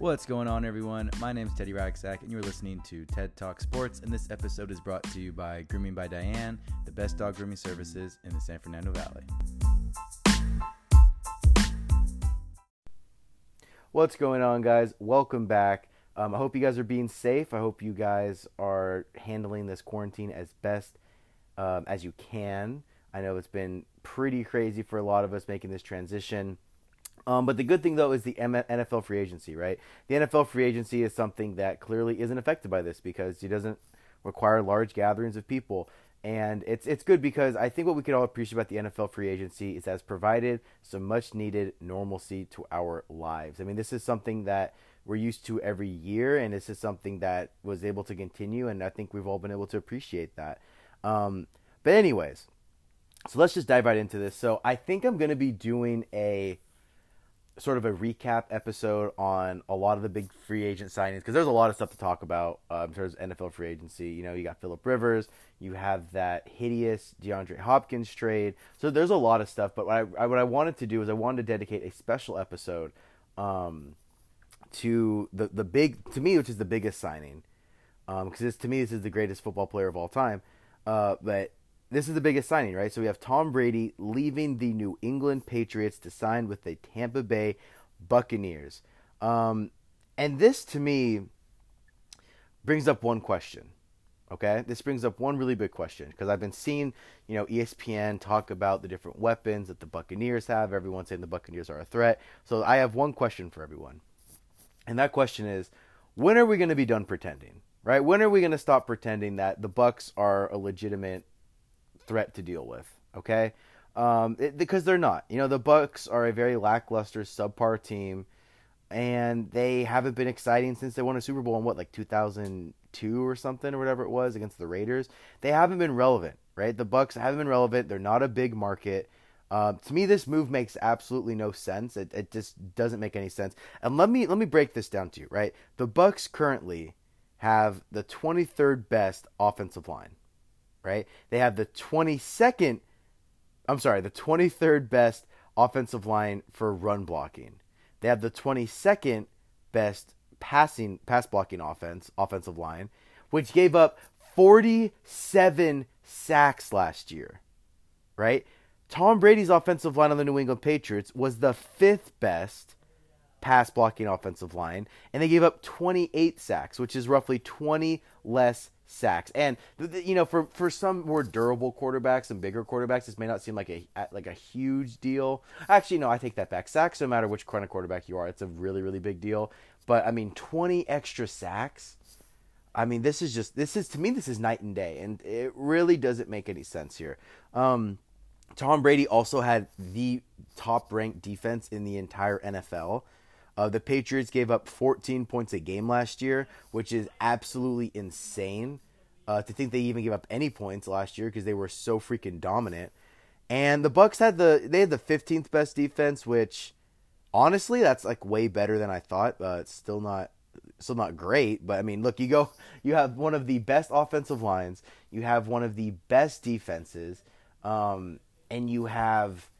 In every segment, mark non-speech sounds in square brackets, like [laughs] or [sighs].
What's going on, everyone? My name is Teddy Racksack, and you're listening to TED Talk Sports. And this episode is brought to you by Grooming by Diane, the best dog grooming services in the San Fernando Valley. What's going on, guys? Welcome back. Um, I hope you guys are being safe. I hope you guys are handling this quarantine as best um, as you can. I know it's been pretty crazy for a lot of us making this transition. Um, but the good thing, though, is the NFL free agency, right? The NFL free agency is something that clearly isn't affected by this because it doesn't require large gatherings of people. And it's it's good because I think what we could all appreciate about the NFL free agency is that it's provided some much needed normalcy to our lives. I mean, this is something that we're used to every year, and this is something that was able to continue, and I think we've all been able to appreciate that. Um, but anyways, so let's just dive right into this. So I think I'm going to be doing a sort of a recap episode on a lot of the big free agent signings because there's a lot of stuff to talk about uh, in terms of NFL free agency. You know, you got Philip Rivers, you have that hideous DeAndre Hopkins trade. So there's a lot of stuff. But what I, what I wanted to do is I wanted to dedicate a special episode um, to the the big to me, which is the biggest signing, because um, to me this is the greatest football player of all time. Uh, but this is the biggest signing, right? So we have Tom Brady leaving the New England Patriots to sign with the Tampa Bay Buccaneers. Um, and this to me brings up one question. Okay, this brings up one really big question because I've been seeing, you know, ESPN talk about the different weapons that the Buccaneers have. Everyone saying the Buccaneers are a threat. So I have one question for everyone, and that question is, when are we going to be done pretending? Right? When are we going to stop pretending that the Bucs are a legitimate threat to deal with. Okay, um, it, because they're not. You know, the Bucs are a very lackluster, subpar team, and they haven't been exciting since they won a Super Bowl in what, like 2002 or something, or whatever it was against the Raiders. They haven't been relevant, right? The Bucs haven't been relevant. They're not a big market. Uh, to me, this move makes absolutely no sense. It, it just doesn't make any sense. And let me let me break this down to you, right? The Bucs currently have the 23rd best offensive line right? They have the 22nd, I'm sorry, the 23rd best offensive line for run blocking. They have the 22nd best passing pass blocking offense offensive line, which gave up 47 sacks last year. Right? Tom Brady's offensive line on the New England Patriots was the fifth best pass blocking offensive line, and they gave up 28 sacks, which is roughly 20 less sacks. And you know, for for some more durable quarterbacks and bigger quarterbacks, this may not seem like a like a huge deal. Actually, no, I take that back. Sacks, no matter which kind of quarterback you are, it's a really really big deal. But I mean, 20 extra sacks. I mean, this is just this is to me this is night and day, and it really doesn't make any sense here. Um, Tom Brady also had the top ranked defense in the entire NFL. Uh, the Patriots gave up 14 points a game last year, which is absolutely insane. Uh, to think they even gave up any points last year because they were so freaking dominant. And the Bucs had the they had the 15th best defense, which honestly that's like way better than I thought. Uh, it's still not still not great, but I mean, look, you go [laughs] you have one of the best offensive lines, you have one of the best defenses, um, and you have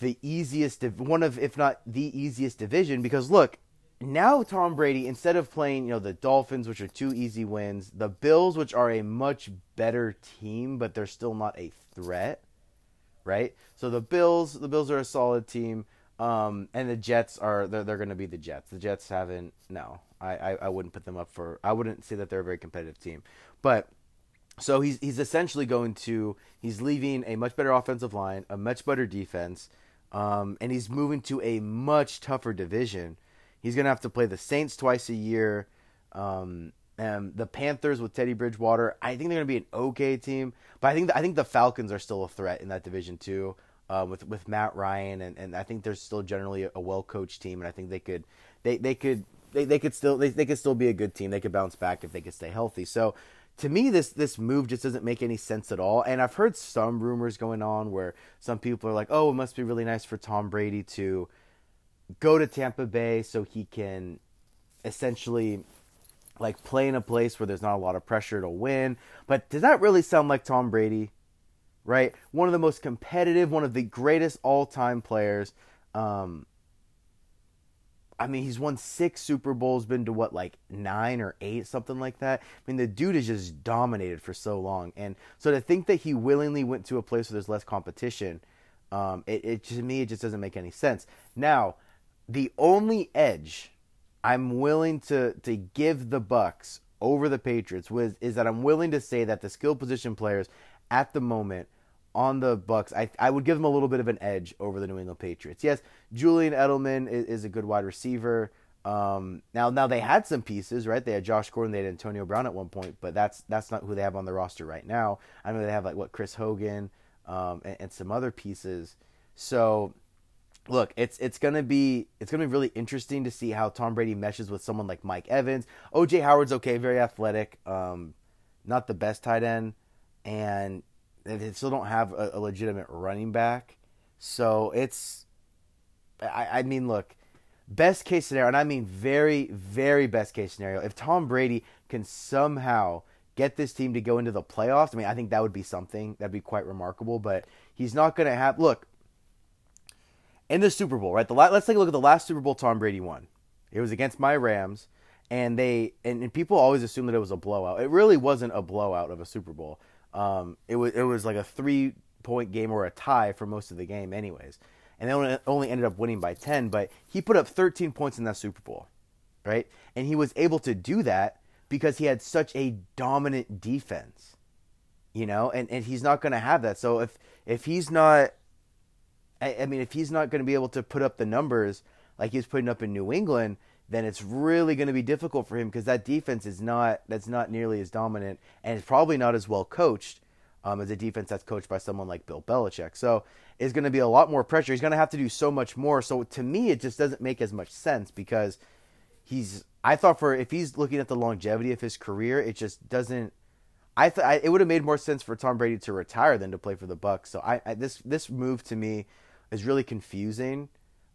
the easiest, one of, if not the easiest division. Because look, now Tom Brady, instead of playing, you know, the Dolphins, which are two easy wins, the Bills, which are a much better team, but they're still not a threat, right? So the Bills, the Bills are a solid team, um, and the Jets are they're, they're going to be the Jets. The Jets haven't, no, I, I I wouldn't put them up for, I wouldn't say that they're a very competitive team, but. So he's he's essentially going to he's leaving a much better offensive line, a much better defense, um, and he's moving to a much tougher division. He's going to have to play the Saints twice a year. Um, and the Panthers with Teddy Bridgewater, I think they're going to be an okay team, but I think the, I think the Falcons are still a threat in that division too. Uh, with with Matt Ryan and, and I think they're still generally a, a well coached team, and I think they could they they could they, they could still they, they could still be a good team. They could bounce back if they could stay healthy. So to me this this move just doesn't make any sense at all. And i've heard some rumors going on where some people are like oh it must be really nice for tom brady to go to tampa bay so he can essentially like play in a place where there's not a lot of pressure to win. But does that really sound like tom brady? Right? One of the most competitive one of the greatest all-time players. Um, I mean, he's won six Super Bowls, been to what, like nine or eight, something like that. I mean, the dude has just dominated for so long. And so to think that he willingly went to a place where there's less competition, um, it, it to me, it just doesn't make any sense. Now, the only edge I'm willing to, to give the Bucs over the Patriots was, is that I'm willing to say that the skill position players at the moment – on the Bucs, I I would give them a little bit of an edge over the New England Patriots. Yes, Julian Edelman is, is a good wide receiver. Um, now now they had some pieces, right? They had Josh Gordon, they had Antonio Brown at one point, but that's that's not who they have on the roster right now. I know they have like what Chris Hogan um, and, and some other pieces. So look, it's it's gonna be it's gonna be really interesting to see how Tom Brady meshes with someone like Mike Evans. OJ Howard's okay, very athletic, um, not the best tight end, and they still don't have a, a legitimate running back. So it's, I, I mean, look, best case scenario, and I mean very, very best case scenario, if Tom Brady can somehow get this team to go into the playoffs, I mean, I think that would be something. That'd be quite remarkable, but he's not going to have. Look, in the Super Bowl, right? The let's take a look at the last Super Bowl Tom Brady won. It was against my Rams, and they and, and people always assume that it was a blowout. It really wasn't a blowout of a Super Bowl. Um, it was it was like a three point game or a tie for most of the game, anyways. And they only, ended up winning by ten. But he put up 13 points in that Super Bowl, right? And he was able to do that because he had such a dominant defense, you know. And and he's not going to have that. So if if he's not, I, I mean, if he's not going to be able to put up the numbers like he's putting up in New England then it's really going to be difficult for him because that defense is not that's not nearly as dominant and it's probably not as well coached um, as a defense that's coached by someone like Bill Belichick. So it's going to be a lot more pressure. He's going to have to do so much more. So to me, it just doesn't make as much sense because he's. I thought for if he's looking at the longevity of his career, it just doesn't. I thought it would have made more sense for Tom Brady to retire than to play for the Bucs. So I, I this this move to me is really confusing.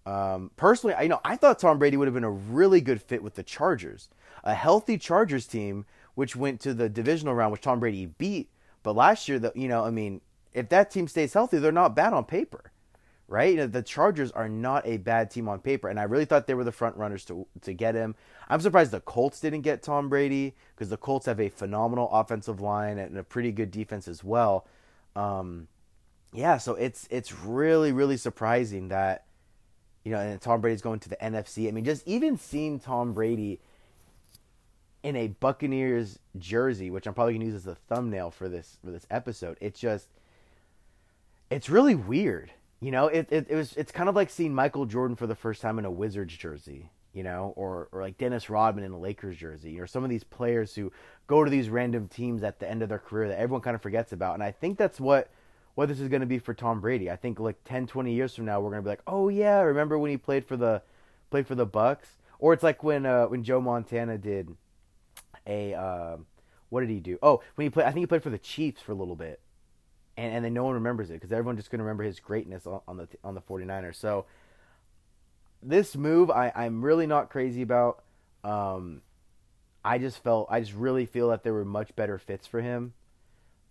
Um, personally, I you know I thought Tom Brady would have been a really good fit with the Chargers, a healthy Chargers team which went to the divisional round, which Tom Brady beat. But last year, the you know, I mean, if that team stays healthy, they're not bad on paper, right? You know, the Chargers are not a bad team on paper, and I really thought they were the front runners to to get him. I'm surprised the Colts didn't get Tom Brady because the Colts have a phenomenal offensive line and a pretty good defense as well. Um, yeah, so it's it's really really surprising that you know, and Tom Brady's going to the NFC. I mean, just even seeing Tom Brady in a Buccaneers jersey, which I'm probably gonna use as a thumbnail for this for this episode, it's just it's really weird. You know, it, it, it was it's kind of like seeing Michael Jordan for the first time in a Wizards jersey, you know, or or like Dennis Rodman in a Lakers jersey, or some of these players who go to these random teams at the end of their career that everyone kind of forgets about. And I think that's what what this is going to be for Tom Brady. I think like 10, 20 years from now, we're going to be like, oh yeah, remember when he played for the played for the Bucs? Or it's like when uh, when Joe Montana did a uh, what did he do? Oh, when he played, I think he played for the Chiefs for a little bit, and and then no one remembers it because everyone's just going to remember his greatness on, on the on the 49ers. So this move, I I'm really not crazy about. Um, I just felt I just really feel that there were much better fits for him.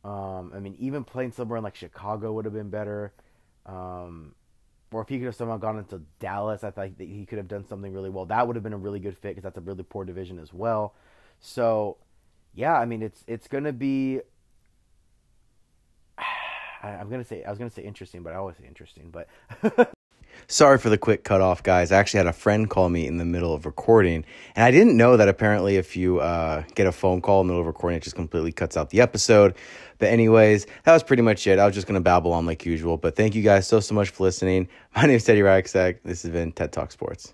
Um, I mean, even playing somewhere in like Chicago would have been better. Um, or if he could have somehow gone into Dallas, I think that he could have done something really well. That would have been a really good fit because that's a really poor division as well. So, yeah, I mean, it's it's gonna be. [sighs] I'm gonna say I was gonna say interesting, but I always say interesting. But [laughs] Sorry for the quick cutoff, guys. I actually had a friend call me in the middle of recording, and I didn't know that apparently if you uh, get a phone call in the middle of recording, it just completely cuts out the episode. But, anyways, that was pretty much it. I was just going to babble on like usual. But thank you guys so, so much for listening. [laughs] My name is Teddy Raxak. This has been TED Talk Sports.